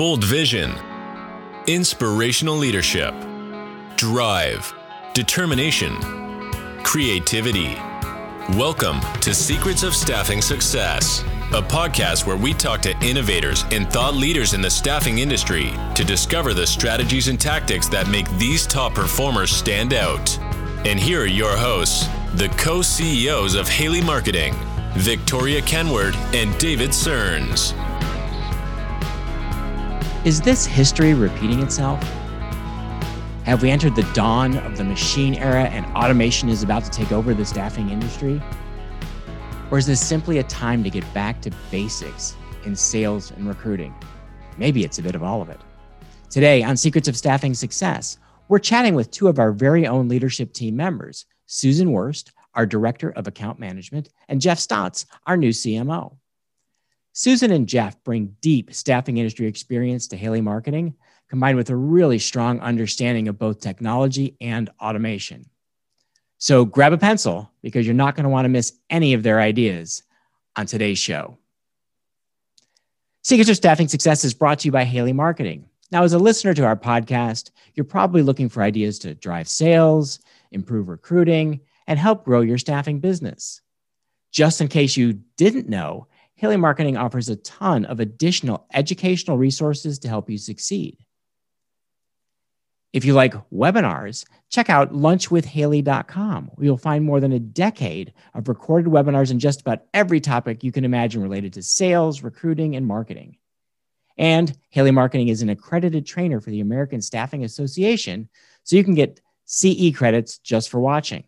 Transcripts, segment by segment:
bold vision, inspirational leadership, drive, determination, creativity. Welcome to Secrets of Staffing Success, a podcast where we talk to innovators and thought leaders in the staffing industry to discover the strategies and tactics that make these top performers stand out. And here are your hosts, the co CEOs of Haley Marketing, Victoria Kenward and David Searns. Is this history repeating itself? Have we entered the dawn of the machine era and automation is about to take over the staffing industry? Or is this simply a time to get back to basics in sales and recruiting? Maybe it's a bit of all of it. Today on Secrets of Staffing Success, we're chatting with two of our very own leadership team members, Susan Wurst, our Director of Account Management, and Jeff Stotts, our new CMO. Susan and Jeff bring deep staffing industry experience to Haley Marketing, combined with a really strong understanding of both technology and automation. So grab a pencil because you're not going to want to miss any of their ideas on today's show. Secrets of Staffing Success is brought to you by Haley Marketing. Now, as a listener to our podcast, you're probably looking for ideas to drive sales, improve recruiting, and help grow your staffing business. Just in case you didn't know, Haley Marketing offers a ton of additional educational resources to help you succeed. If you like webinars, check out lunchwithhaley.com, you'll find more than a decade of recorded webinars on just about every topic you can imagine related to sales, recruiting, and marketing. And Haley Marketing is an accredited trainer for the American Staffing Association, so you can get CE credits just for watching.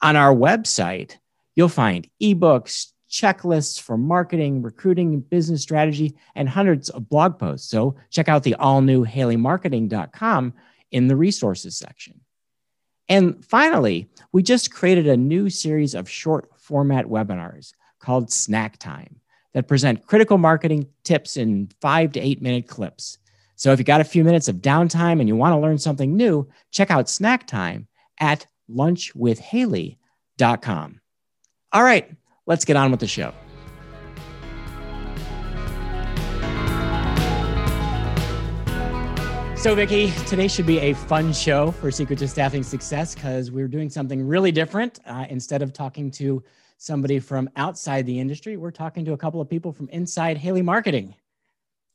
On our website, you'll find ebooks, checklists for marketing, recruiting, business strategy, and hundreds of blog posts. So check out the all new haleymarketing.com in the resources section. And finally, we just created a new series of short format webinars called Snack Time that present critical marketing tips in five to eight minute clips. So if you got a few minutes of downtime and you want to learn something new, check out Snack Time at lunchwithhaley.com. All right, let's get on with the show. So, Vicki, today should be a fun show for Secrets of Staffing Success because we're doing something really different. Uh, instead of talking to somebody from outside the industry, we're talking to a couple of people from inside Haley Marketing.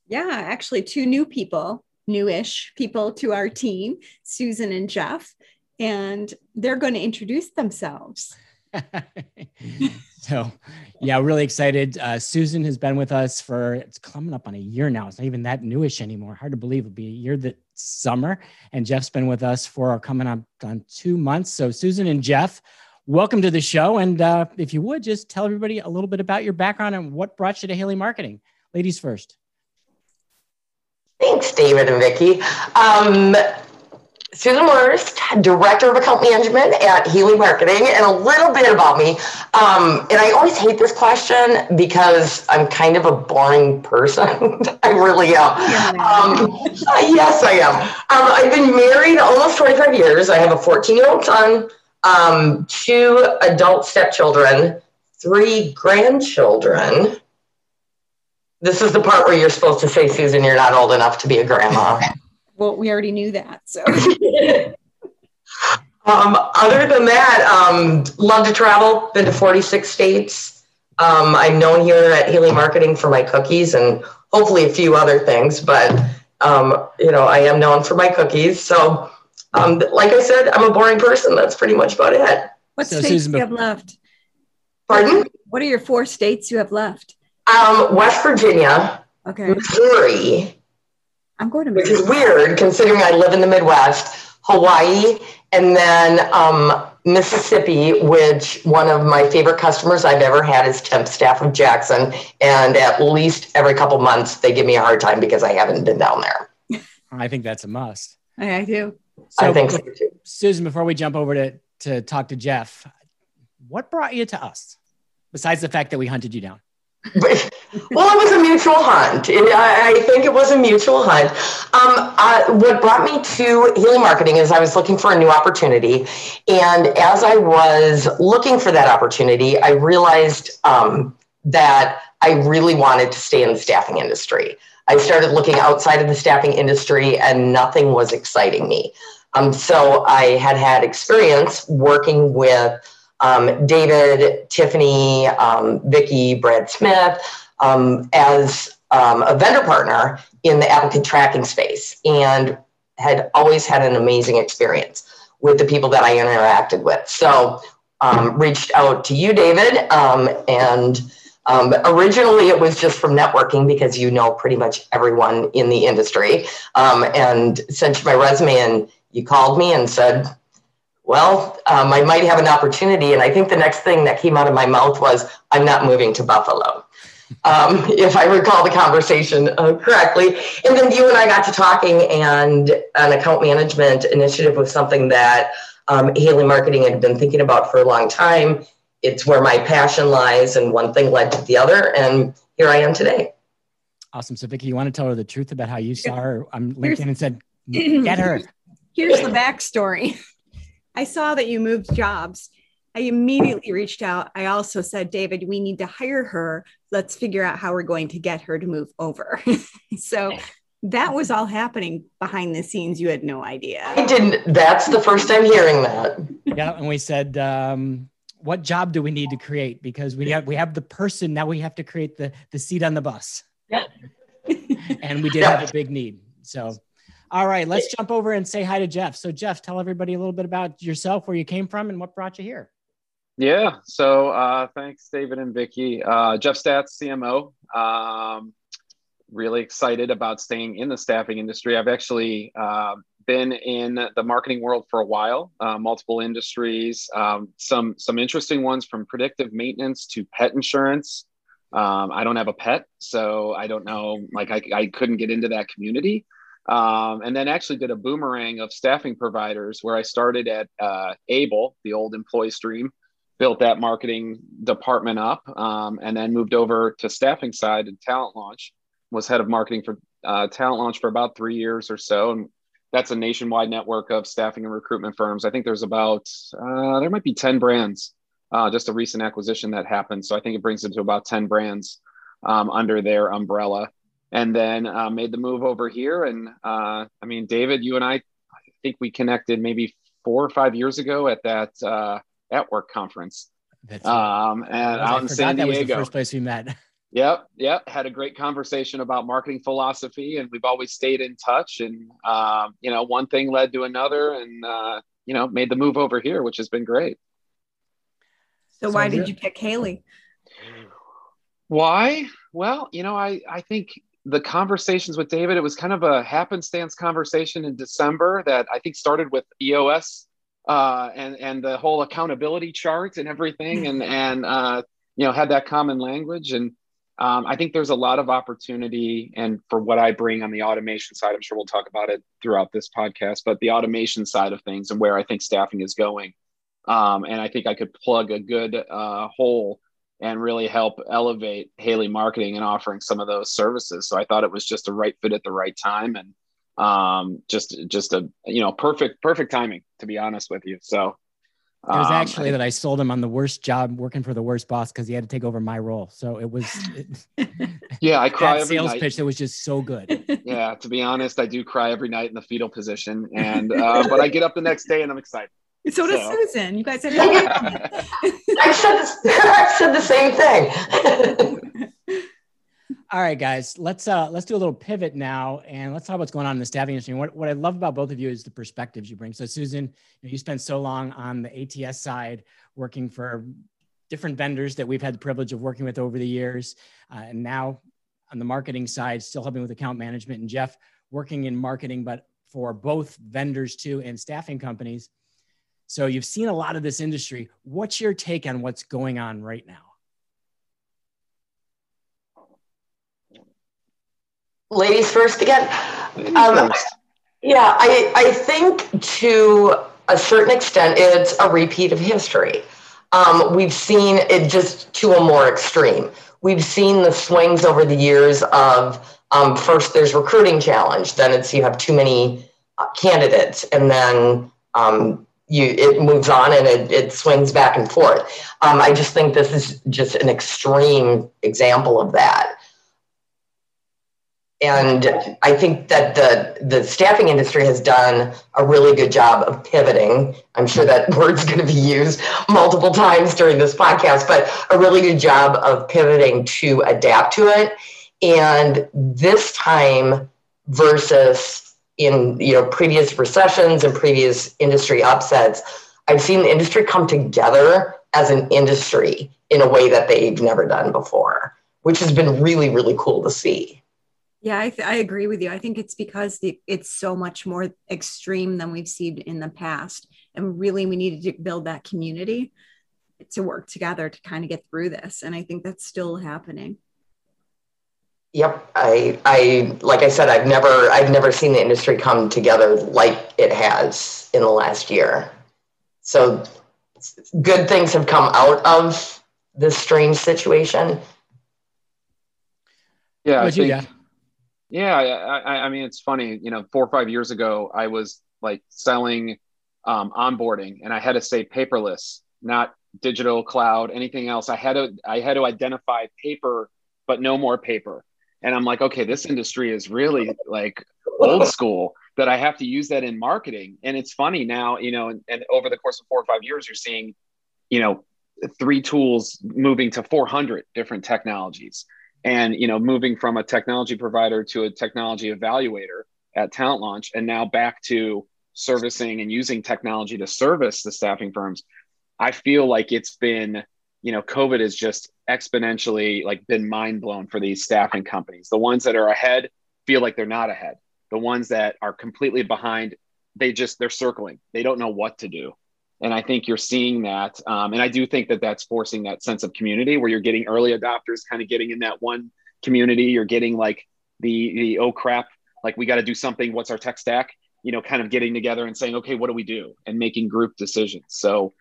Yeah, actually, two new people, newish people to our team, Susan and Jeff and they're going to introduce themselves. so, yeah, really excited. Uh, Susan has been with us for it's coming up on a year now. It's not even that newish anymore. Hard to believe it'll be a year that summer. And Jeff's been with us for coming up on two months. So, Susan and Jeff, welcome to the show. And uh, if you would just tell everybody a little bit about your background and what brought you to Haley Marketing. Ladies first. Thanks, David and Vicki. Um, Susan Wurst, Director of Account Management at Haley Marketing, and a little bit about me. Um, and I always hate this question because I'm kind of a boring person. I really am. Um, yes, I am. Um, I've been married almost 25 years. I have a 14 year old son, um, two adult stepchildren, three grandchildren. This is the part where you're supposed to say, Susan, you're not old enough to be a grandma. Well, we already knew that. So. um, other than that, um, love to travel. Been to 46 states. Um, I'm known here at Haley Marketing for my cookies and hopefully a few other things, but um, you know, I am known for my cookies. So, um, like I said, I'm a boring person. That's pretty much about it. What so states do you have left? Pardon? What are your four states you have left? Um, West Virginia, okay. Missouri, I'm going to Which is weird considering I live in the Midwest, Hawaii, and then um, Mississippi, which one of my favorite customers I've ever had is Temp Staff of Jackson. And at least every couple months, they give me a hard time because I haven't been down there. I think that's a must. I, I do. So, I think so too. Susan, before we jump over to, to talk to Jeff, what brought you to us besides the fact that we hunted you down? Well, it was a mutual hunt. I, I, think it was a mutual hunt. Um, uh, what brought me to Haley Marketing is I was looking for a new opportunity. And as I was looking for that opportunity, I realized um, that I really wanted to stay in the staffing industry. I started looking outside of the staffing industry and nothing was exciting me. Um, so I had had experience working with um, David, Tiffany, um, Vicki, Brad Smith um, as um, a vendor partner in the applicant tracking space and had always had an amazing experience with the people that I interacted with. So um, reached out to you, David, and um, originally, it was just from networking because you know pretty much everyone in the industry. Um, and sent you my resume, and you called me and said, Well, um, I might have an opportunity. And I think the next thing that came out of my mouth was, I'm not moving to Buffalo. Um, if I recall the conversation uh, correctly. And then you and I got to talking, and an account management initiative was something that um, Haley Marketing had been thinking about for a long time. It's where my passion lies and one thing led to the other. And here i am today. Awesome. So vicki you want to tell her the truth about how you saw her? On linkedin and said get her. Here's the backstory i saw that you moved jobs. I immediately reached out. I also said david we need to hire her. Let's figure out how we're going to get her to move over. So that was all happening behind the scenes. You had no idea. I didn't. That's the first time hearing that. Yeah and we said um, what job do we need to create? Because we have we have the person now we have to create the the seat on the bus. Yeah. And we did yeah. have a big need so all right let's jump over and say hi to jeff so jeff tell everybody a little bit about yourself where you came from and what brought you here yeah so uh, thanks david and Vicki. uh, jeff Stotts cmo um, really excited about staying in the staffing industry i've actually uh, been in the marketing world for a while, uh, multiple industries, um, some some interesting ones from predictive maintenance to pet insurance. Um, I don't have a pet, so I don't know. Like I, I couldn't get into that community, um, and then actually did a boomerang of staffing providers where I started at uh, Able, the old EmployStream, built that marketing department up, um, and then moved over to staffing side and talent launch. Was head of marketing for uh, talent launch for about three years or so, and that's a nationwide network of staffing and recruitment firms. I think there's about uh, there might be ten brands. Uh, just a recent acquisition that happened, so I think it brings it to about ten brands um, under their umbrella. And then uh, made the move over here. And uh, I mean, David, you and I, I think we connected maybe four or five years ago at that uh, at work conference. That's um, and out in San Diego. That was the first place we met. Yep, yep. Had a great conversation about marketing philosophy, and we've always stayed in touch. And um, you know, one thing led to another, and uh, you know, made the move over here, which has been great. So, so why did you pick Haley? Why? Well, you know, I I think the conversations with David, it was kind of a happenstance conversation in December that I think started with EOS uh, and and the whole accountability chart and everything, and and uh, you know had that common language and um, I think there's a lot of opportunity, and for what I bring on the automation side, I'm sure we'll talk about it throughout this podcast. But the automation side of things and where I think staffing is going, um, and I think I could plug a good uh, hole and really help elevate Haley Marketing and offering some of those services. So I thought it was just a right fit at the right time, and um, just just a you know perfect perfect timing to be honest with you. So it was um, actually um, that I sold him on the worst job working for the worst boss because he had to take over my role. So it was, it, yeah, I cry every sales night. pitch that was just so good. Yeah, to be honest, I do cry every night in the fetal position, and uh, but I get up the next day and I'm excited. So does so. Susan. You guys have. I said I said the same thing. All right, guys, let's uh, let's do a little pivot now, and let's talk about what's going on in the staffing industry. What what I love about both of you is the perspectives you bring. So, Susan, you, know, you spent so long on the ATS side, working for different vendors that we've had the privilege of working with over the years, uh, and now on the marketing side, still helping with account management. And Jeff, working in marketing, but for both vendors too and staffing companies. So you've seen a lot of this industry. What's your take on what's going on right now? ladies first again. Um, yeah, I, I think to a certain extent, it's a repeat of history. Um, we've seen it just to a more extreme. We've seen the swings over the years of um, first there's recruiting challenge, then it's you have too many uh, candidates, and then um, you it moves on and it, it swings back and forth. Um, I just think this is just an extreme example of that and I think that the the staffing industry has done a really good job of pivoting. I'm sure that word's going to be used multiple times during this podcast, but a really good job of pivoting to adapt to it. And this time versus in you know previous recessions and previous industry upsets, I've seen the industry come together as an industry in a way that they've never done before, which has been really really cool to see. Yeah, I, th- I agree with you. I think it's because the, it's so much more extreme than we've seen in the past. And really, we needed to build that community to work together to kind of get through this. And I think that's still happening. Yep. I, I, like I said, I've never, I've never seen the industry come together like it has in the last year. So good things have come out of this strange situation. Yeah. I think, yeah, I, I mean, it's funny. You know, four or five years ago, I was like selling um, onboarding, and I had to say paperless, not digital cloud, anything else. I had to I had to identify paper, but no more paper. And I'm like, okay, this industry is really like old school that I have to use that in marketing. And it's funny now, you know, and, and over the course of four or five years, you're seeing, you know, three tools moving to 400 different technologies and you know moving from a technology provider to a technology evaluator at talent launch and now back to servicing and using technology to service the staffing firms i feel like it's been you know covid has just exponentially like been mind blown for these staffing companies the ones that are ahead feel like they're not ahead the ones that are completely behind they just they're circling they don't know what to do and I think you're seeing that. Um, and I do think that that's forcing that sense of community where you're getting early adopters kind of getting in that one community. You're getting like the, the oh crap, like we got to do something. What's our tech stack? You know, kind of getting together and saying, okay, what do we do? And making group decisions. So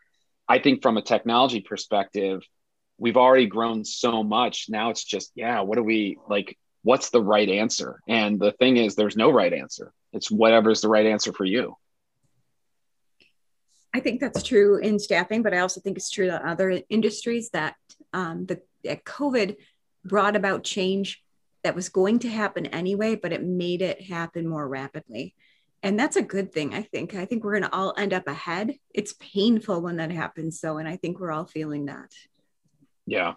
I think from a technology perspective, we've already grown so much. Now it's just, yeah, what do we like? What's the right answer? And the thing is, there's no right answer. It's whatever's the right answer for you. I think that's true in staffing, but I also think it's true in other industries that um, the that COVID brought about change that was going to happen anyway, but it made it happen more rapidly. And that's a good thing, I think. I think we're going to all end up ahead. It's painful when that happens, though. And I think we're all feeling that. Yeah.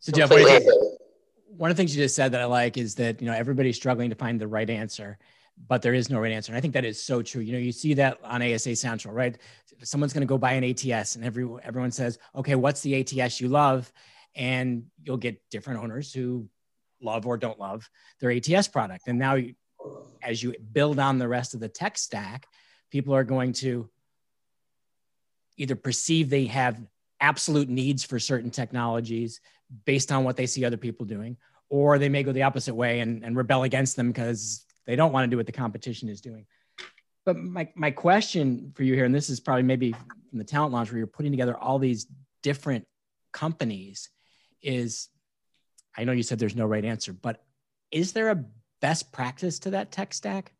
So, Jeff, one of the things you just said that I like is that, you know, everybody's struggling to find the right answer but there is no right answer. And I think that is so true. You know, you see that on ASA Central, right? Someone's going to go buy an ATS, and every everyone says, "Okay, what's the ATS you love?" And you'll get different owners who love or don't love their ATS product. And now, as you build on the rest of the tech stack, people are going to either perceive they have absolute needs for certain technologies based on what they see other people doing, or they may go the opposite way and, and rebel against them because they don't want to do what the competition is doing. But my, my question for you here, and this is probably maybe from the talent launch where you're putting together all these different companies, is I know you said there's no right answer, but is there a best practice to that tech stack?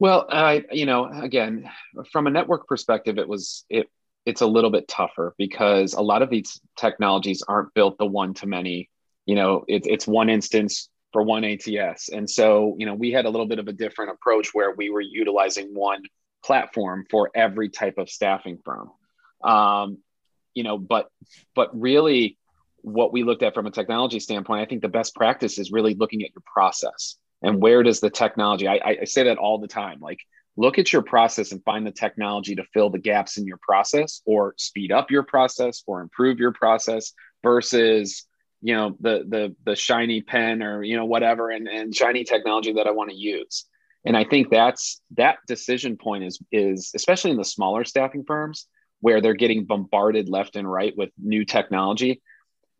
Well, I, you know, again, from a network perspective, it was it it's a little bit tougher because a lot of these technologies aren't built the one to many. You know, it, it's one instance for one ATS. And so, you know, we had a little bit of a different approach where we were utilizing one platform for every type of staffing firm. Um, you know, but but really what we looked at from a technology standpoint, I think the best practice is really looking at your process and where does the technology, I, I say that all the time, like look at your process and find the technology to fill the gaps in your process or speed up your process or improve your process versus you know the the the shiny pen or you know whatever and, and shiny technology that i want to use. And i think that's that decision point is is especially in the smaller staffing firms where they're getting bombarded left and right with new technology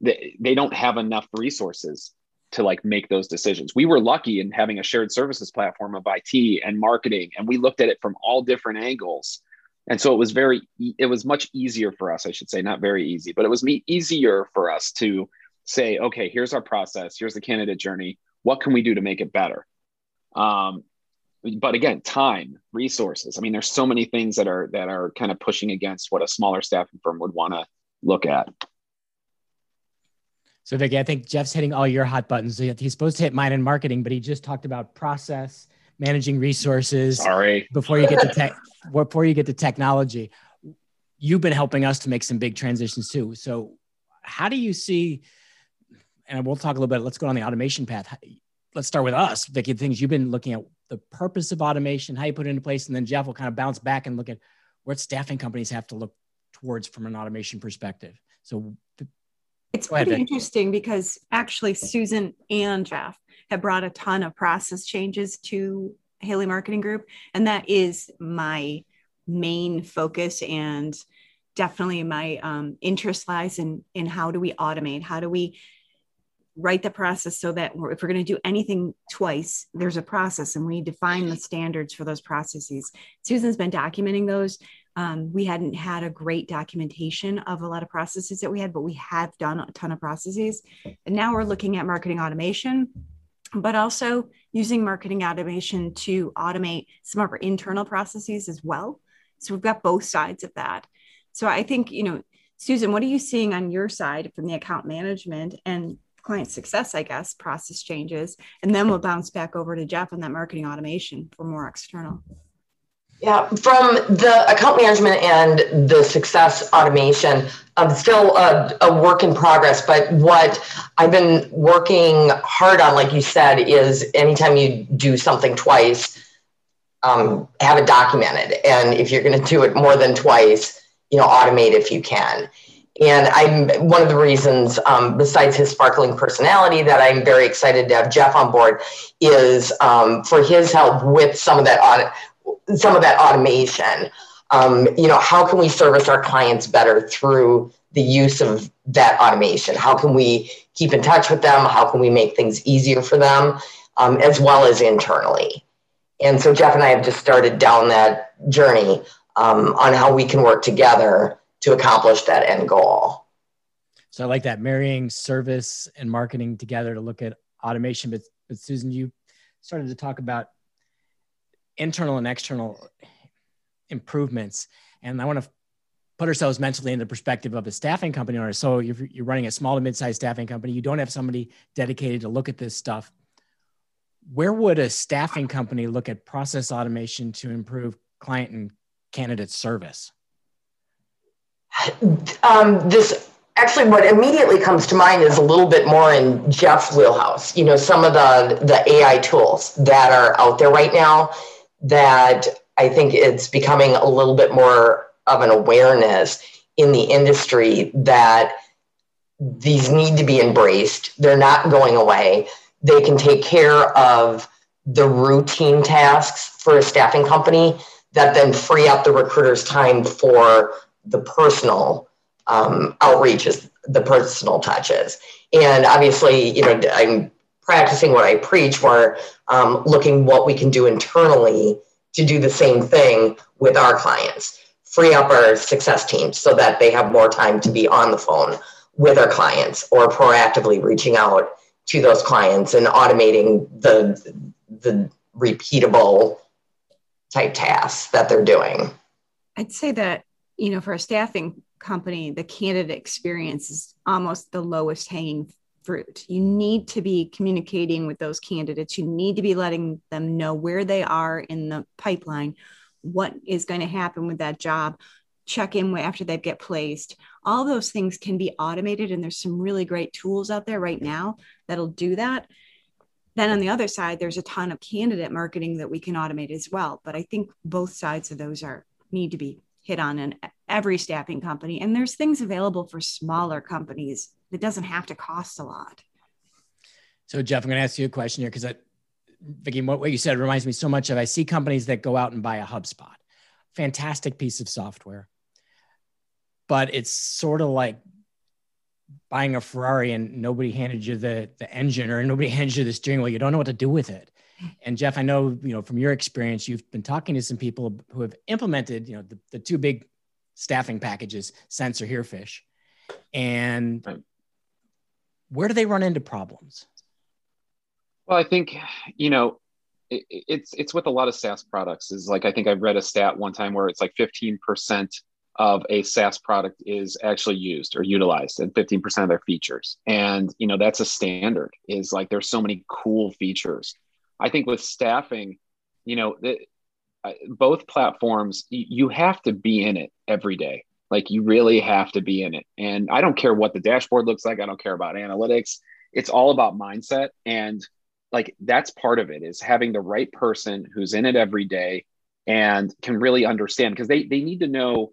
they, they don't have enough resources to like make those decisions we were lucky in having a shared services platform of it and marketing and we looked at it from all different angles and so it was very it was much easier for us i should say not very easy but it was easier for us to say, okay, here's our process, here's the candidate journey. What can we do to make it better? Um, but again, time, resources. I mean, there's so many things that are that are kind of pushing against what a smaller staffing firm would want to look at. So Vicki, I think Jeff's hitting all your hot buttons. He's supposed to hit mine in marketing, but he just talked about process, managing resources. Sorry. Before you get to tech, before you get to technology, you've been helping us to make some big transitions too. So how do you see? And we'll talk a little bit. Let's go on the automation path. Let's start with us, Vicki. Things you've been looking at the purpose of automation, how you put it into place, and then Jeff will kind of bounce back and look at what staffing companies have to look towards from an automation perspective. So it's pretty interesting because actually Susan and Jeff have brought a ton of process changes to Haley Marketing Group, and that is my main focus and definitely my um, interest lies in in how do we automate, how do we write the process so that if we're going to do anything twice, there's a process and we define the standards for those processes. Susan's been documenting those um, we hadn't had a great documentation of a lot of processes that we had, but we have done a ton of processes. And now we're looking at marketing automation, but also using marketing automation to automate some of our internal processes as well. So we've got both sides of that. So I think, you know, Susan, what are you seeing on your side from the account management and client success, I guess, process changes? And then we'll bounce back over to Jeff on that marketing automation for more external. Yeah, from the account management and the success automation, um, still a, a, work in progress. But what I've been working hard on, like you said, is anytime you do something twice, um, have it documented. And if you're going to do it more than twice, you know, automate if you can. And I'm one of the reasons, um, besides his sparkling personality, that I'm very excited to have Jeff on board is um, for his help with some of that audit, some of that automation. Um, you know, how can we service our clients better through the use of that automation? How can we keep in touch with them? How can we make things easier for them, um, as well as internally? And so Jeff and I have just started down that journey um, on how we can work together to accomplish that end goal. So I like that marrying service and marketing together to look at automation. But, but Susan, you started to talk about internal and external improvements. And I want to put ourselves mentally in the perspective of a staffing company owner. So you're, you're running a small to mid-sized staffing company. You don't have somebody dedicated to look at this stuff. Where would a staffing company look at process automation to improve client and candidate service? Um, this actually what immediately comes to mind is a little bit more in Jeff's wheelhouse. You know, some of the the AI tools that are out there right now that I think it's becoming a little bit more of an awareness in the industry that these need to be embraced. They're not going away. They can take care of the routine tasks for a staffing company that then free up the recruiter's time for the personal um, outreaches, the personal touches. And obviously, you know, I'm practicing what I preach, we're um, looking what we can do internally to do the same thing with our clients, free up our success teams so that they have more time to be on the phone with our clients or proactively reaching out to those clients and automating the the repeatable type tasks that they're doing. I'd say that, you know, for a staffing company, the candidate experience is almost the lowest hanging fruit. You need to be communicating with those candidates. You need to be letting them know where they are in the pipeline, what is going to happen with that job, check in after they get placed. All those things can be automated, and there's some really great tools out there right now that'll do that. Then on the other side, there's a ton of candidate marketing that we can automate as well. But I think both sides of those are need to be hit on in every staffing company. And there's things available for smaller companies it doesn't have to cost a lot. So, Jeff, I'm going to ask you a question here because, Vicki, what you said reminds me so much of I see companies that go out and buy a HubSpot, fantastic piece of software, but it's sort of like buying a Ferrari and nobody handed you the, the engine or nobody handed you the steering wheel. You don't know what to do with it. And Jeff, I know, you know, from your experience, you've been talking to some people who have implemented, you know, the, the two big staffing packages, Sense or Herefish. And right where do they run into problems? Well, I think, you know, it, it's it's with a lot of SaaS products is like I think I read a stat one time where it's like 15% of a SaaS product is actually used or utilized and 15% of their features. And, you know, that's a standard is like, there's so many cool features. I think with staffing, you know, it, both platforms, you have to be in it every day. Like you really have to be in it. And I don't care what the dashboard looks like. I don't care about analytics. It's all about mindset. And like that's part of it is having the right person who's in it every day and can really understand because they, they need to know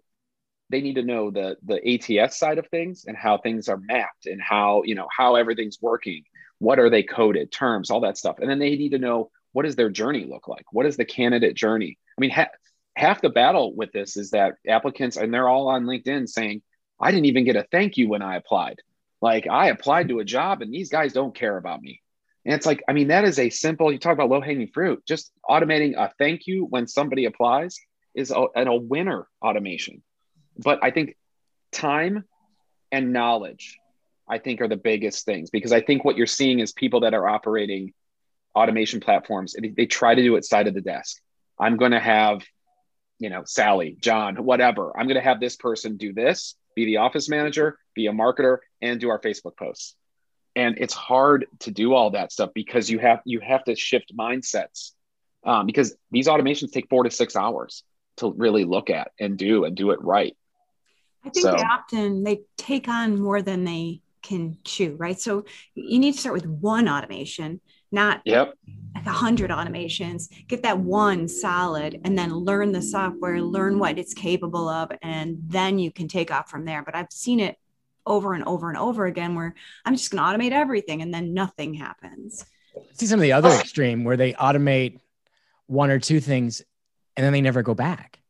they need to know the the ATS side of things and how things are mapped and how you know how everything's working. What are they coded terms, all that stuff, and then they need to know what does their journey look like. What is the candidate journey? I mean, ha- half the battle with this is that applicants and they're all on LinkedIn saying, "I didn't even get a thank you when I applied." Like I applied to a job and these guys don't care about me. And it's like, I mean, that is a simple, you talk about low hanging fruit, just automating a thank you when somebody applies is a, a winner automation but I think time and knowledge, I think, are the biggest things because I think what you're seeing is people that are operating automation platforms. They, they try to do it side of the desk. I'm going to have, you know, Sally, John, whatever. I'm going to have this person do this, be the office manager, be a marketer, and do our Facebook posts. And it's hard to do all that stuff because you have you have to shift mindsets um, because these automations take four to six hours to really look at and do and do it right. I think so. they often they take on more than they can chew, right? So you need to start with one automation, not yep. like a hundred automations. Get that one solid, and then learn the software, learn what it's capable of, and then you can take off from there. But I've seen it over and over and over again where I'm just going to automate everything, and then nothing happens. See some of the other oh. extreme where they automate one or two things, and then they never go back.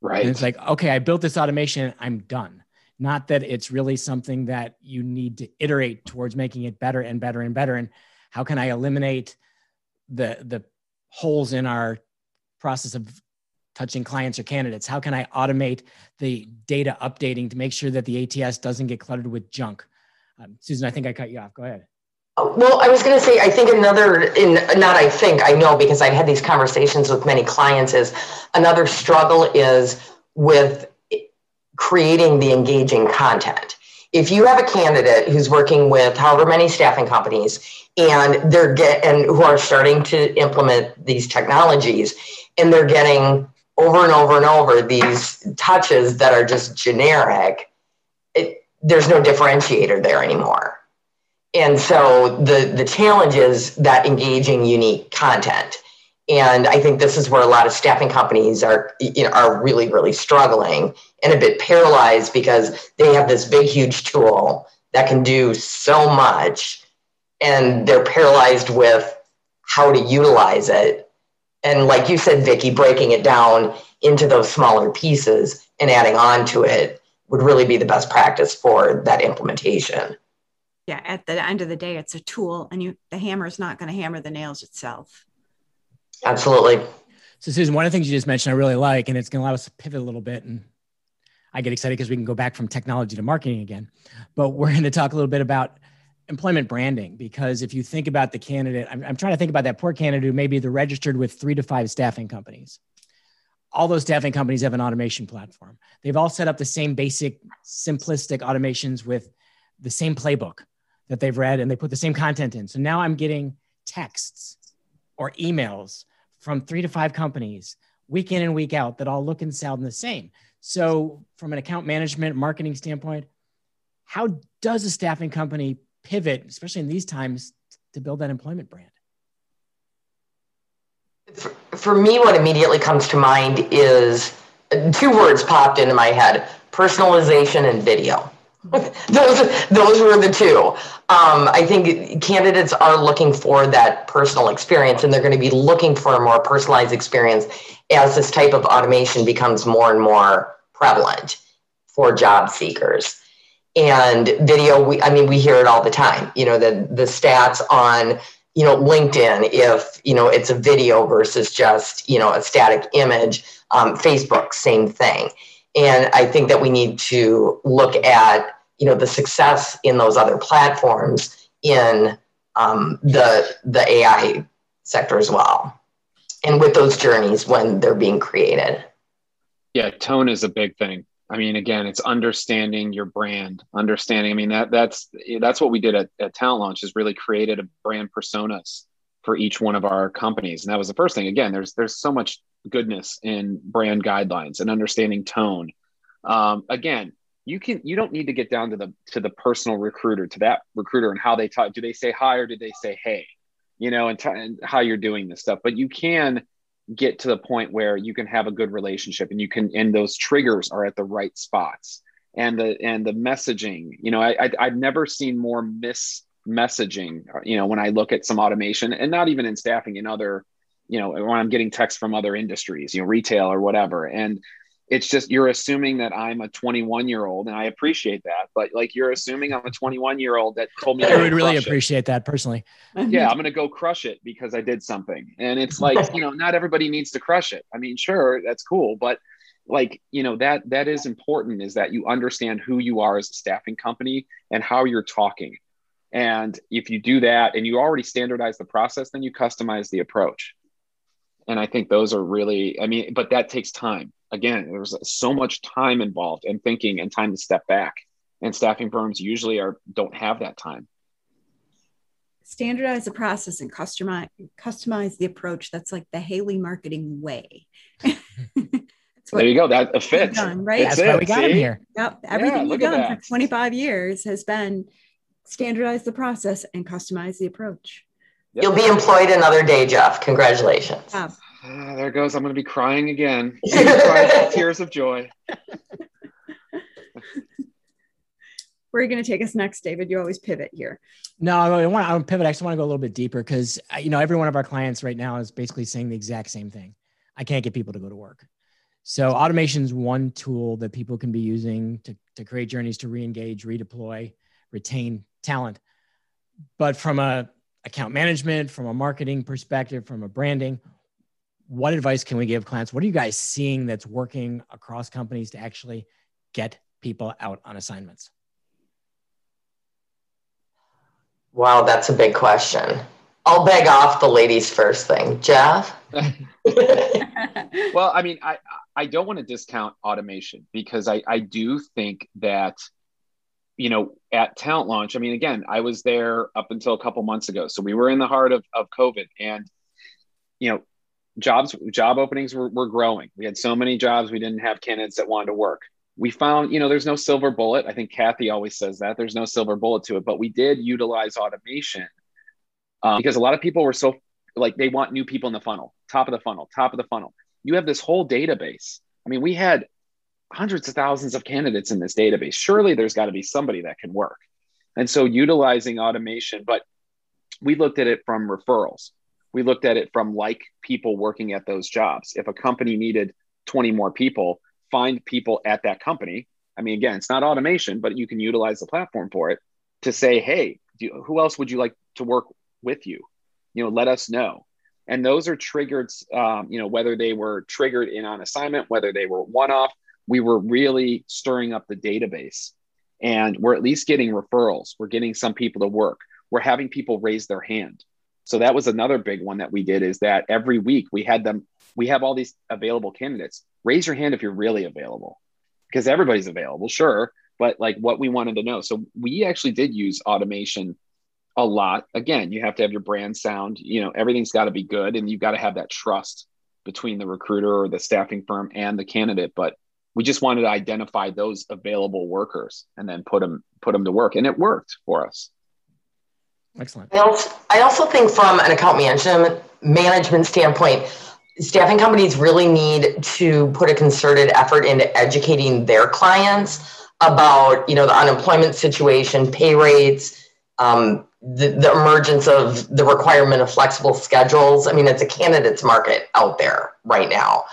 Right. And it's like, okay, I built this automation, I'm done. Not that it's really something that you need to iterate towards making it better and better and better. And how can I eliminate the the holes in our process of touching clients or candidates? How can I automate the data updating to make sure that the ATS doesn't get cluttered with junk? Um, Susan, I think I cut you off. Go ahead. Well, I was going to say, I think another, in not I think, I know because I've had these conversations with many clients, is another struggle is with creating the engaging content. If you have a candidate who's working with however many staffing companies and they're get and who are starting to implement these technologies and they're getting over and over and over these touches that are just generic, it, there's no differentiator there anymore. And so the the challenge is that engaging unique content and i think this is where a lot of staffing companies are you know are really really struggling and a bit paralyzed because they have this big huge tool that can do so much and they're paralyzed with how to utilize it. And like you said vicki breaking it down into those smaller pieces and adding on to it would really be the best practice for that implementation. Yeah at the end of the day it's a tool and you the hammer is not going to hammer the nails itself absolutely. So susan one of the things you just mentioned i really like and it's going to allow us to pivot a little bit and i get excited because we can go back from technology to marketing again but we're going to talk a little bit about employment branding because if you think about the candidate I'm, I'm trying to think about that poor candidate who maybe they're registered with three to five staffing companies. All those staffing companies have an automation platform. They've all set up the same basic simplistic automations with the same playbook that they've read and they put the same content in. So now I'm getting texts or emails from three to five companies week in and week out that all look and sound the same. So, from an account management marketing standpoint, how does a staffing company pivot, especially in these times, to build that employment brand? For, for me, what immediately comes to mind is two words popped into my head personalization and video. those those were the two. Um, I think candidates are looking for that personal experience, and they're going to be looking for a more personalized experience as this type of automation becomes more and more prevalent for job seekers. And video, we, I mean, we hear it all the time. You know, the the stats on you know LinkedIn, if you know it's a video versus just you know a static image. Um, Facebook, same thing. And I think that we need to look at you know the success in those other platforms in um, the the AI sector as well, and with those journeys when they're being created. Yeah, tone is a big thing. I mean, again, it's understanding your brand, understanding. I mean, that that's that's what we did at, at Talent Launch is really created a brand personas for each one of our companies, and that was the first thing. Again, there's there's so much goodness in brand guidelines and understanding tone. Um, again, you can you don't need to get down to the to the personal recruiter to that recruiter and how they talk. Do they say hi or do they say hey? You know, and, t- and how you're doing this stuff, but you can get to the point where you can have a good relationship and you can and those triggers are at the right spots and the and the messaging you know i, I have never seen more miss messaging you know when i look at some automation and not even in staffing in other you know when i'm getting texts from other industries you know retail or whatever and it's just you're assuming that I'm a 21 year old, and I appreciate that. But like you're assuming I'm a 21 year old that told me I would really appreciate it. that personally. Yeah, I'm gonna go crush it because I did something, and it's like you know, not everybody needs to crush it. I mean, sure, that's cool, but like you know that that is important is that you understand who you are as a staffing company and how you're talking and if you do that and you already standardize the process then you customize the approach and i think those are really i mean but that takes time again, there's so much time involved and thinking and time to step back. And staffing firms usually are don't have that time. Standardize the process and customize customize the approach. That's like the Haley marketing way. there you go. That fits. Done, right? That's why we got See? him here. Yep. Everything yeah, we've done for 25 years has been standardize the process and customize the approach. You'll be employed another day, Jeff. Congratulations. Yeah. Uh, there goes. I'm going to be crying again. tears of joy. Where are you going to take us next, David? You always pivot here. No, I want to pivot. I just want to go a little bit deeper because you know every one of our clients right now is basically saying the exact same thing. I can't get people to go to work. So automation is one tool that people can be using to, to create journeys to re-engage, redeploy, retain talent. But from a account management, from a marketing perspective, from a branding, what advice can we give clients? What are you guys seeing that's working across companies to actually get people out on assignments? Wow, that's a big question. I'll beg off the ladies first thing. Jeff? well, I mean, I, I don't want to discount automation because I, I do think that, you know, at Talent Launch, I mean, again, I was there up until a couple months ago. So we were in the heart of, of COVID. And, you know, jobs job openings were, were growing we had so many jobs we didn't have candidates that wanted to work we found you know there's no silver bullet i think kathy always says that there's no silver bullet to it but we did utilize automation um, because a lot of people were so like they want new people in the funnel top of the funnel top of the funnel you have this whole database i mean we had hundreds of thousands of candidates in this database surely there's got to be somebody that can work and so utilizing automation but we looked at it from referrals we looked at it from like people working at those jobs. If a company needed 20 more people, find people at that company. I mean, again, it's not automation, but you can utilize the platform for it to say, hey, you, who else would you like to work with you? You know, let us know. And those are triggered, um, you know, whether they were triggered in on assignment, whether they were one off, we were really stirring up the database. And we're at least getting referrals. We're getting some people to work. We're having people raise their hand so that was another big one that we did is that every week we had them, we have all these available candidates. Raise your hand if you're really available because everybody's available, sure. But like what we wanted to know. So we actually did use automation a lot. Again, you have to have your brand sound, you know, everything's got to be good and you've got to have that trust between the recruiter or the staffing firm and the candidate. But we just wanted to identify those available workers and then put them put them to work and it worked for us Excellent. I also, I also think from an account management management standpoint, staffing companies really need to put a concerted effort into educating their clients about you know the unemployment situation, pay rates, um, the, the emergence of the requirement of flexible schedules. I mean, it's a candidates market out there right now.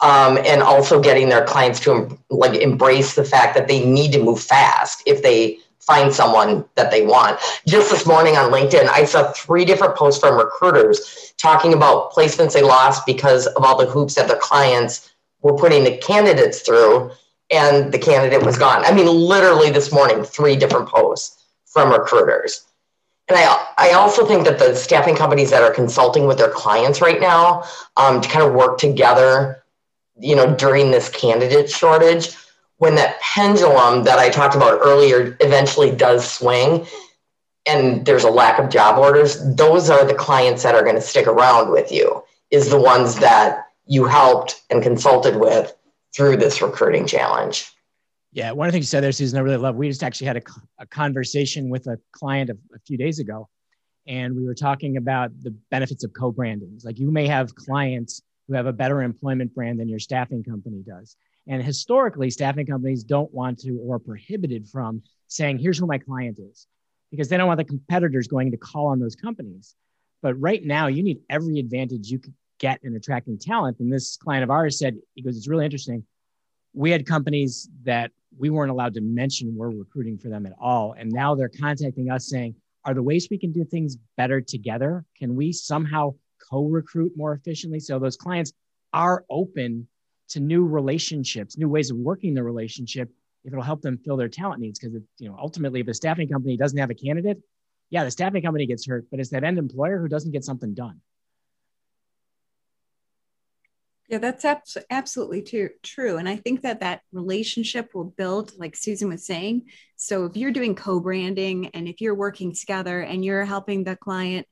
Um, and also getting their clients to like embrace the fact that they need to move fast if they find someone that they want. Just this morning on LinkedIn, I saw three different posts from recruiters talking about placements they lost because of all the hoops that their clients were putting the candidates through, and the candidate was gone. I mean, literally this morning, three different posts from recruiters. And I, I also think that the staffing companies that are consulting with their clients right now um, to kind of work together, you know, during this candidate shortage, when that pendulum that I talked about earlier eventually does swing and there's a lack of job orders, those are the clients that are going to stick around with you, is the ones that you helped and consulted with through this recruiting challenge. Yeah, one of the things you said there, Susan, I really love. We just actually had a, a conversation with a client a, a few days ago, and we were talking about the benefits of co-branding. Like you may have clients who have a better employment brand than your staffing company does. And historically, staffing companies don't want to or are prohibited from saying, here's who my client is, because they don't want the competitors going to call on those companies. But right now, you need every advantage you could get in attracting talent. And this client of ours said, he goes, it's really interesting. We had companies that we weren't allowed to mention we're recruiting for them at all. And now they're contacting us saying, are the ways we can do things better together? Can we somehow co-recruit more efficiently? So those clients are open to new relationships, new ways of working the relationship if it'll help them fill their talent needs. Because you know, ultimately, if a staffing company doesn't have a candidate, yeah, the staffing company gets hurt, but it's that end employer who doesn't get something done. Yeah, that's abs- absolutely true. And I think that that relationship will build, like Susan was saying. So if you're doing co branding and if you're working together and you're helping the client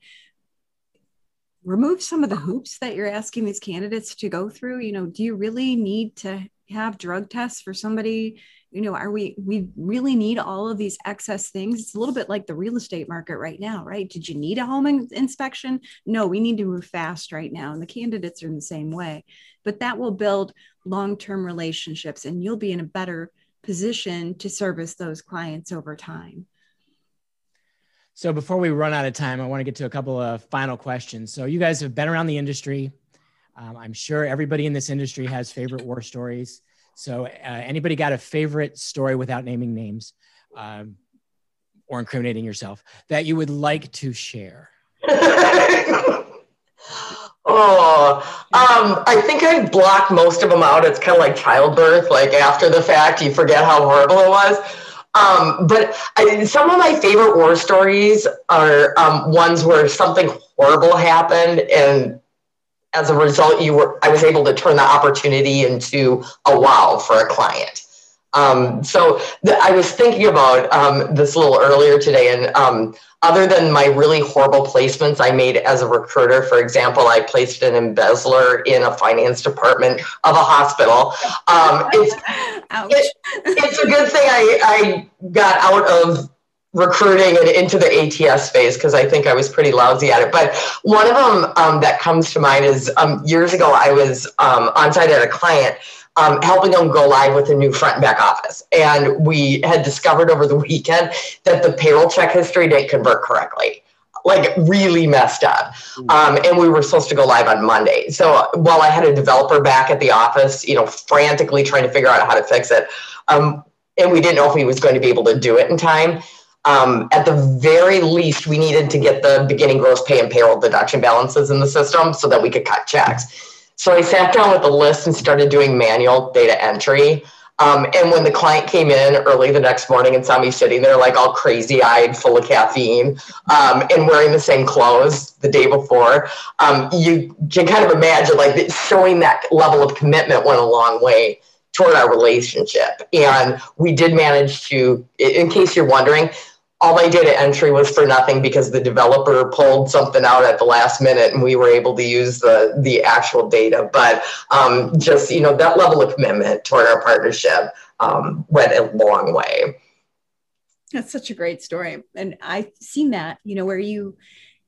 remove some of the hoops that you're asking these candidates to go through, you know, do you really need to have drug tests for somebody? You know are we we really need all of these excess things? It's a little bit like the real estate market right now right? Did you need a home in- inspection? No we need to move fast right now and the candidates are in the same way. But that will build long-term relationships and you'll be in a better position to service those clients over time so before we run out of time i want to get to a couple of final questions so you guys have been around the industry um, i'm sure everybody in this industry has favorite war stories so, uh, anybody got a favorite story without naming names um, or incriminating yourself that you would like to share? oh, um, I think I blocked most of them out. It's kind of like childbirth. Like after the fact, you forget how horrible it was. Um, but I, some of my favorite war stories are um, ones where something horrible happened and as a result, you were I was able to turn the opportunity into a wow for a client. Um, so the, I was thinking about um, this a little earlier today, and um, other than my really horrible placements I made as a recruiter, for example, I placed an embezzler in a finance department of a hospital. Um, it's, it, it's a good thing I, I got out of recruiting and into the ATS space because I think I was pretty lousy at it. But one of them um, that comes to mind is um, years ago I was um, on site at a client. Um, helping them go live with a new front and back office. And we had discovered over the weekend that the payroll check history didn't convert correctly like really messed up. Um, and we were supposed to go live on Monday. So while I had a developer back at the office, you know, frantically trying to figure out how to fix it, um, and we didn't know if he was going to be able to do it in time um, at the very least, we needed to get the beginning gross pay and payroll deduction balances in the system so that we could cut checks. So I sat down with the list and started doing manual data entry. Um, and when the client came in early the next morning and saw me sitting there like all crazy eyed, full of caffeine, um, and wearing the same clothes the day before, um, you can kind of imagine like showing that level of commitment went a long way toward our relationship. And we did manage to, in case you're wondering, all my data entry was for nothing because the developer pulled something out at the last minute and we were able to use the the actual data. But um, just you know that level of commitment toward our partnership um, went a long way. That's such a great story. And i've seen that you know where you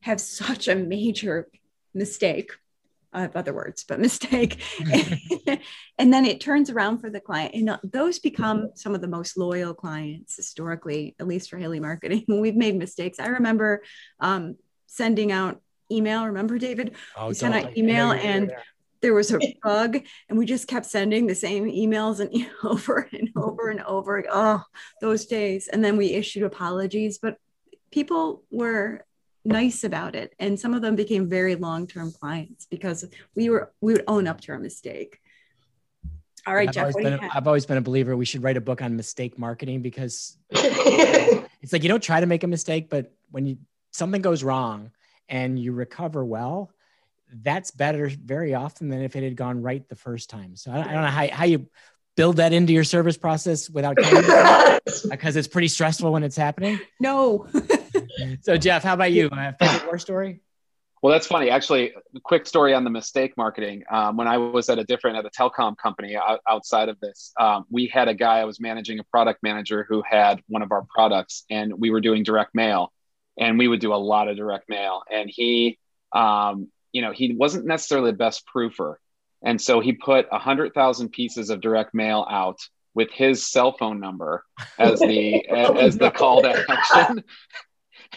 have such a major mistake I have other words, but mistake. and then it turns around for the client. And those become some of the most loyal clients historically, at least for Haley Marketing. We've made mistakes. I remember um, sending out email. Remember, David? Oh, we sent out email and there was a bug and we just kept sending the same emails and over and over and over. Oh, those days. And then we issued apologies, but people were nice about it. And some of them became very long-term clients because we were we would own up to our mistake. All right I've jeff always, been, I've always been a believer we should write a book on mistake marketing because it's like you don't try to make a mistake but when you something goes wrong and you recover well that's better very often than if it had gone right the first time. So i, I don't know how, how you build that into your service process without because it's pretty stressful when it's happening? No. so Jeff, how about you? Uh, favorite war story? Well, that's funny. Actually, quick story on the mistake marketing. Um, when I was at a different, at a telecom company outside of this, um, we had a guy, I was managing a product manager who had one of our products and we were doing direct mail and we would do a lot of direct mail. And he, um, you know, he wasn't necessarily the best proofer. And so he put a hundred thousand pieces of direct mail out with his cell phone number as the, as the call to action.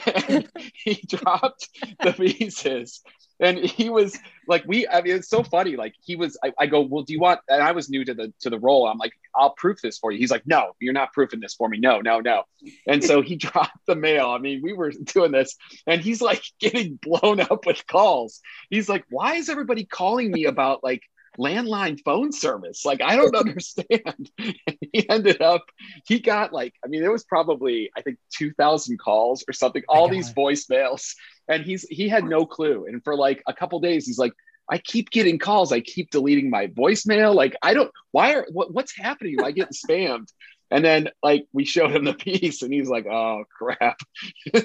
And he dropped the pieces. And he was like we i mean it's so funny like he was I, I, go well do you want and i was new to the to the role. I'm like i'll proof this for you. He's like no you're not proofing this for me. No no no. And so he dropped the mail. I mean we were doing this and he's like getting blown up with calls. He's like why is everybody calling me about like landline phone service. Like, I don't understand. he ended up, he got like, I mean, it was probably, I think, 2,000 calls or something, all these voicemails. And he's, he had no clue. And for like a couple days, he's like, I keep getting calls. I keep deleting my voicemail. Like, I don't, why are, what, what's happening? Am I getting spammed? And then like we showed him the piece and he's like, oh crap.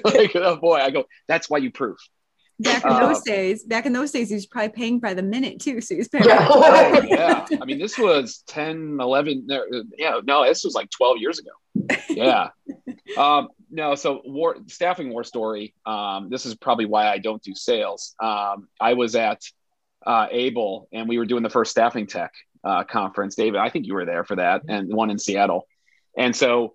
like, oh boy, I go, that's why you proof back in those uh, days, back in those days, he was probably paying by the minute too. So he was paying. Yeah. oh, yeah. I mean, this was 10, 11. Yeah. No, this was like 12 years ago. Yeah. um, no, so war staffing war story. Um, this is probably why I don't do sales. Um, I was at uh, Able and we were doing the first staffing tech uh, conference. David, I think you were there for that and one in Seattle. And so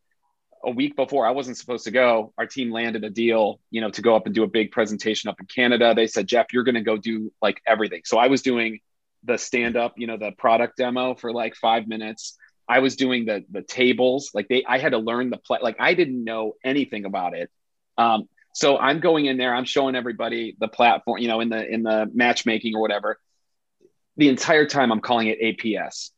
a week before I wasn't supposed to go, our team landed a deal, you know, to go up and do a big presentation up in Canada. They said, Jeff, you're going to go do like everything. So I was doing the stand up, you know, the product demo for like five minutes. I was doing the the tables. Like they, I had to learn the play. Like I didn't know anything about it. Um, so I'm going in there. I'm showing everybody the platform, you know, in the in the matchmaking or whatever. The entire time I'm calling it APS.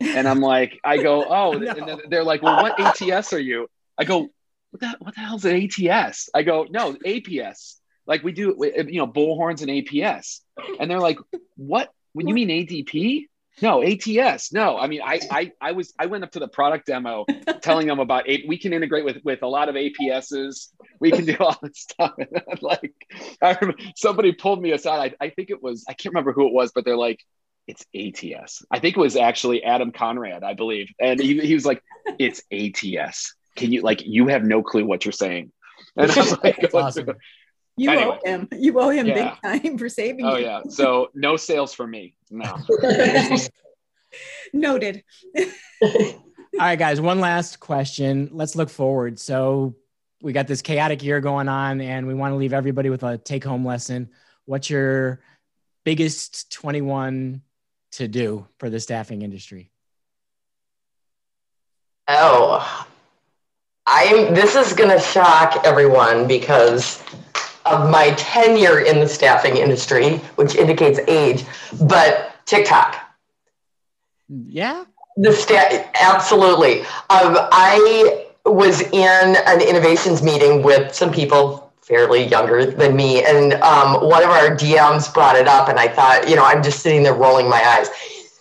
And I'm like, I go, oh, no. and they're like, well, what ATS are you? I go, what the, what the hell's an ATS? I go, no, APS. Like we do, uh, you know, bullhorns and APS. And they're like, what? When you mean ADP? No, ATS. No, I mean, I, I, I was, I went up to the product demo telling them about, a, we can integrate with, with a lot of APSs. We can do all this stuff. like, I remember somebody pulled me aside. I, I think it was, I can't remember who it was, but they're like, it's ATS. I think it was actually Adam Conrad, I believe. And he, he was like, it's ATS can you like you have no clue what you're saying. And i was like awesome. you anyway. owe him. You owe him yeah. big time for saving oh you. yeah. So no sales for me. No. Noted. All right guys one last question. Let's look forward. So we got this chaotic year going on and we want to leave everybody with a take home lesson. What's your biggest 21 to do for the staffing industry? Oh I'm this is going to shock everyone because of my tenure in the staffing industry, which indicates age, but TikTok. Yeah. The stat absolutely. Um, I was in an innovations meeting with some people fairly younger than me, and um, one of our DMs brought it up, and I thought, you know, I'm just sitting there rolling my eyes.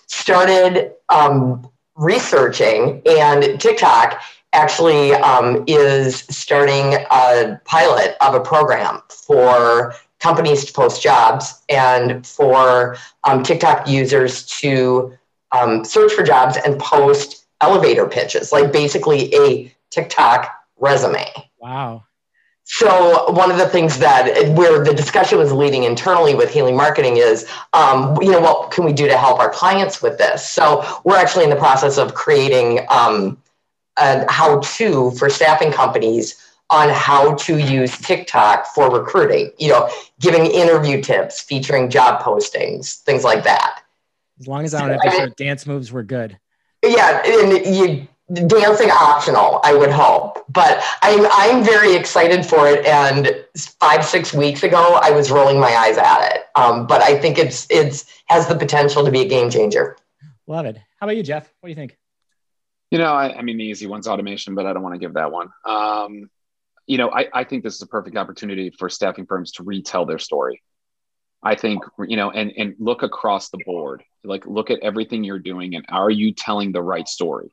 Started um, researching, and TikTok actually um, is starting a pilot of a program for companies to post jobs and for um, TikTok users to um, search for jobs and post elevator pitches, like basically a TikTok resume. Wow. So one of the things that where the discussion was leading internally with Haley Marketing is, um, you know, what can we do to help our clients with this? So we're actually in the process of creating um, a how to for staffing companies on how to use TikTok for recruiting, you know, giving interview tips, featuring job postings, things like that. As long as I don't have to show dance moves, we're good. Yeah, and you dancing optional, I would hope. But I'm I'm very excited for it. And five six weeks ago, I was rolling my eyes at it. Um, but I think it's it's has the potential to be a game changer. Love it. How about you, Jeff? What do you think? You know, I, I mean, the easy one's automation, but I don't want to give that one. Um, you know, I, I think this is a perfect opportunity for staffing firms to retell their story. I think you know, and and look across the board. Like look at everything you're doing, and are you telling the right story?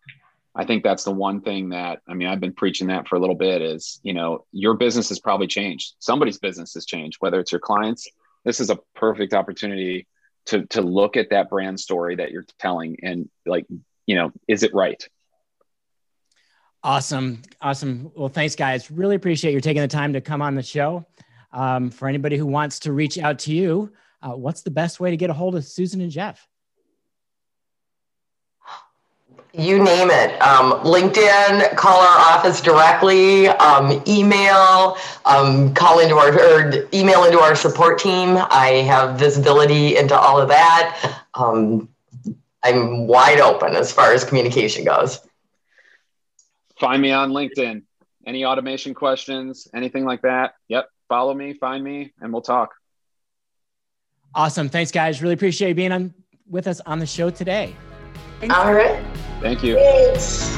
I think that's the one thing that I mean I've been preaching that for a little bit is you know your business has probably changed. Somebody's business has changed, whether it's your clients. This is a perfect opportunity to to look at that brand story that you're telling and like you know is it right? Awesome, awesome. Well, thanks, guys. Really appreciate you taking the time to come on the show. Um, for anybody who wants to reach out to you, uh, what's the best way to get a hold of Susan and Jeff? You name it. Um, LinkedIn, call our office directly, um, email, um, call into our or email into our support team. I have visibility into all of that. Um, I'm wide open as far as communication goes. Find me on LinkedIn. Any automation questions, anything like that? Yep, follow me, find me, and we'll talk. Awesome. Thanks, guys. Really appreciate you being on with us on the show today. Thanks. All right. Thank you. Thanks.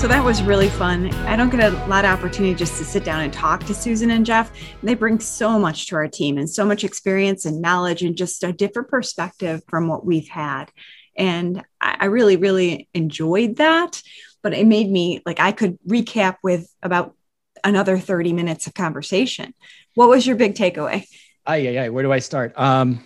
So that was really fun. I don't get a lot of opportunity just to sit down and talk to Susan and Jeff. They bring so much to our team and so much experience and knowledge and just a different perspective from what we've had. And I really, really enjoyed that. But it made me like I could recap with about another 30 minutes of conversation. What was your big takeaway? Oh, yeah, yeah. Where do I start? Um,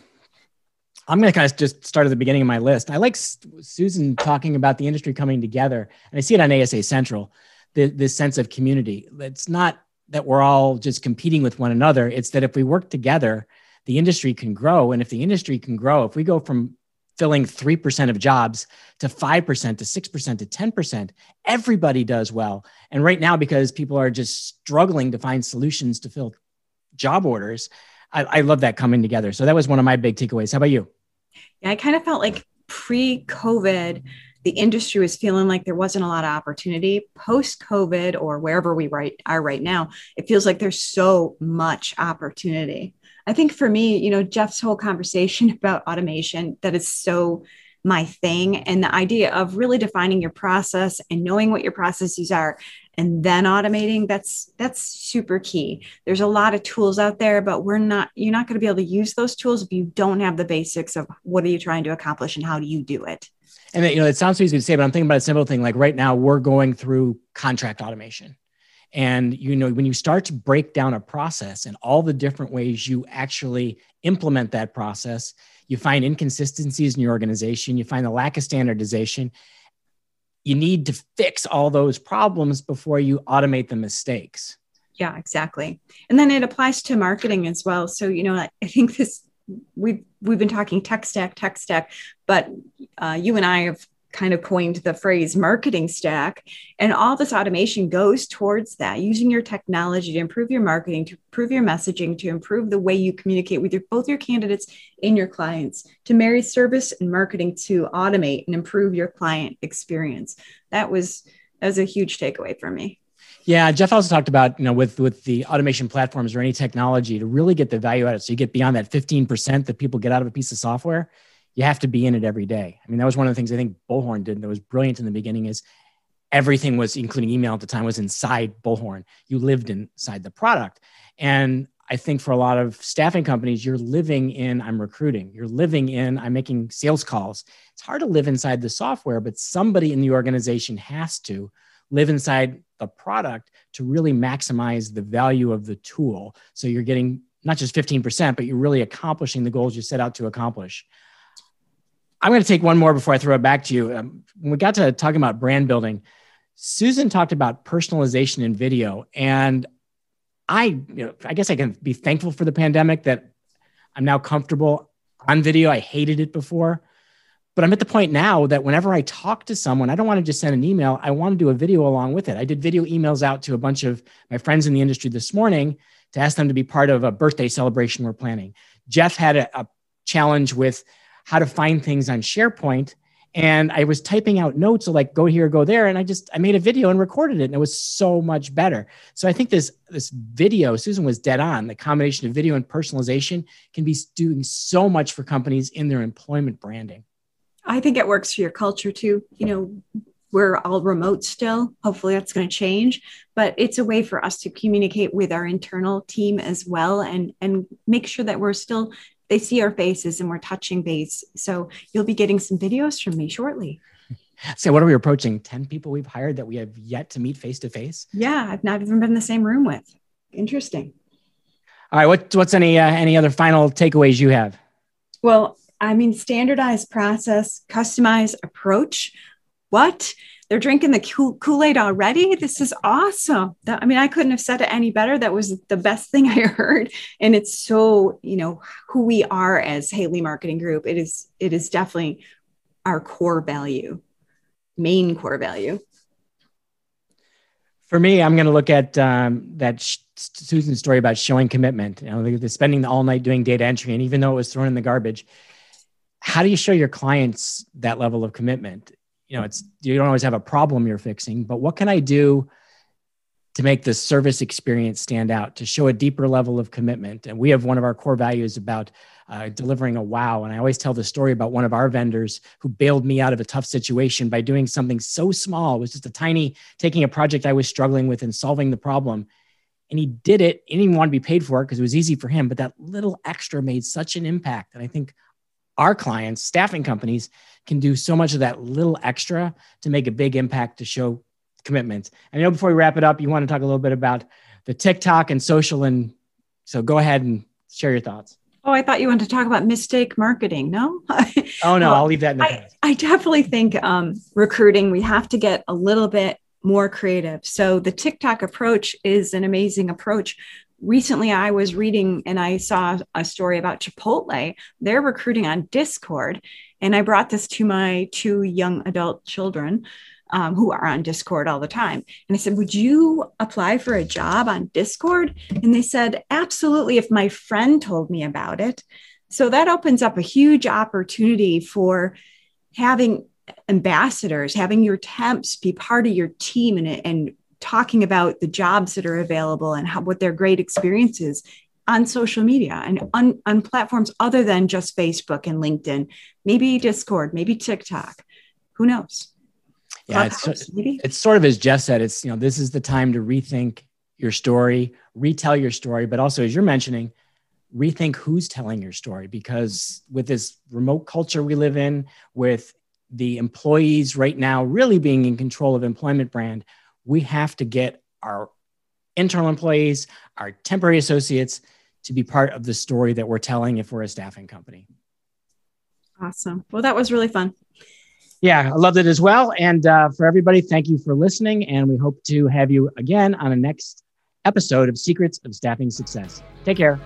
I'm going to kind of just start at the beginning of my list. I like Susan talking about the industry coming together, and I see it on ASA Central. The, this sense of community. It's not that we're all just competing with one another. It's that if we work together, the industry can grow. And if the industry can grow, if we go from filling 3% of jobs to 5% to 6% to 10%, everybody does well. And right now, because people are just struggling to find solutions to fill job orders, I, I love that coming together. So that was one of my big takeaways. How about you? Yeah, I kind of felt like pre COVID, the industry was feeling like there wasn't a lot of opportunity. Post COVID, or wherever we right, are right now, it feels like there's so much opportunity. I think for me, you know, Jeff's whole conversation about automation that is so my thing and the idea of really defining your process and knowing what your processes are and then automating that's that's super key there's a lot of tools out there but we're not you're not going to be able to use those tools if you don't have the basics of what are you trying to accomplish and how do you do it and you know it sounds easy to say but i'm thinking about a simple thing like right now we're going through contract automation and you know when you start to break down a process and all the different ways you actually implement that process you find inconsistencies in your organization you find the lack of standardization you need to fix all those problems before you automate the mistakes. Yeah, exactly. And then it applies to marketing as well. So, you know, I, think this we've we've been talking tech stack, tech stack, but uh, you and I have kind of coined the phrase marketing stack. And all this automation goes towards that, using your technology to improve your marketing, to improve your messaging, to improve the way you communicate with your, both your candidates and your clients, to marry service and marketing to automate and improve your client experience. That was that was a huge takeaway for me. Yeah, Jeff also talked about, you know, with with the automation platforms or any technology to really get the value out of it. So you get beyond that 15% that people get out of a piece of software you have to be in it every day. I mean, that was one of the things I think Bullhorn did that was brilliant in the beginning is everything was, including email at the time, was inside Bullhorn. You lived inside the product. And I think for a lot of staffing companies, you're living in I'm recruiting, you're living in I'm making sales calls. It's hard to live inside the software, but somebody in the organization has to live inside the product to really maximize the value of the tool. So you're getting not just 15%, but you're really accomplishing the goals you set out to accomplish. I'm going to take one more before I throw it back to you. Um, when we got to talking about brand building, Susan talked about personalization in video, and I, you know, I guess I can be thankful for the pandemic that I'm now comfortable on video. I hated it before, but I'm at the point now that whenever I talk to someone, I don't want to just send an email. I want to do a video along with it. I did video emails out to a bunch of my friends in the industry this morning to ask them to be part of a birthday celebration we're planning. Jeff had a, a challenge with how to find things on SharePoint. And I was typing out notes of like go here, go there, and I just I made a video and recorded it, and it was so much better. So I think this this video, Susan was dead on. The combination of video and personalization can be doing so much for companies in their employment branding. I think it works for your culture too. You know, we're all remote still. Hopefully that's going to change, but it's a way for us to communicate with our internal team as well and and make sure that we're still they see our faces and we're touching base. So you'll be getting some videos from me shortly. So what are we approaching? 10 people we've hired that we have yet to meet face to face? Yeah, I've not even been in the same room with. Interesting. All right, what, what's any uh, any other final takeaways you have? Well, I mean, standardized process, customized approach. What? They're drinking the Kool Aid already? This is awesome. That, I mean, I couldn't have said it any better. That was the best thing I heard. And it's so, you know, who we are as Haley Marketing Group. It is, it is definitely our core value, main core value. For me, I'm going to look at um, that sh- Susan's story about showing commitment. You know, they're spending the all night doing data entry, and even though it was thrown in the garbage, how do you show your clients that level of commitment? You know, it's you don't always have a problem you're fixing, but what can I do to make the service experience stand out, to show a deeper level of commitment? And we have one of our core values about uh, delivering a wow. And I always tell the story about one of our vendors who bailed me out of a tough situation by doing something so small. It was just a tiny, taking a project I was struggling with and solving the problem. And he did it. He didn't even want to be paid for it because it was easy for him. But that little extra made such an impact. And I think our clients, staffing companies, can do so much of that little extra to make a big impact to show commitment. And I know before we wrap it up, you want to talk a little bit about the TikTok and social. And so go ahead and share your thoughts. Oh, I thought you wanted to talk about mistake marketing. No? oh, no, I'll leave that in the I, I definitely think um, recruiting, we have to get a little bit more creative. So the TikTok approach is an amazing approach recently I was reading and I saw a story about Chipotle. They're recruiting on Discord. And I brought this to my two young adult children um, who are on Discord all the time. And I said, Would you apply for a job on Discord? And they said, Absolutely, if my friend told me about it. So that opens up a huge opportunity for having ambassadors, having your temps be part of your team and, and talking about the jobs that are available and how what their great experiences on social media and on, on platforms other than just Facebook and LinkedIn, maybe Discord, maybe TikTok. Who knows? Yeah, it's, it's sort of as Jeff said, it's, you know, this is the time to rethink your story, retell your story, but also, as you're mentioning, rethink who's telling your story because with this remote culture we live in, with the employees right now really being in control of employment brand, we have to get our internal employees, our temporary associates to be part of the story that we're telling if we're a staffing company. Awesome. Well, that was really fun. Yeah, I loved it as well. And uh, for everybody, thank you for listening. And we hope to have you again on the next episode of Secrets of Staffing Success. Take care.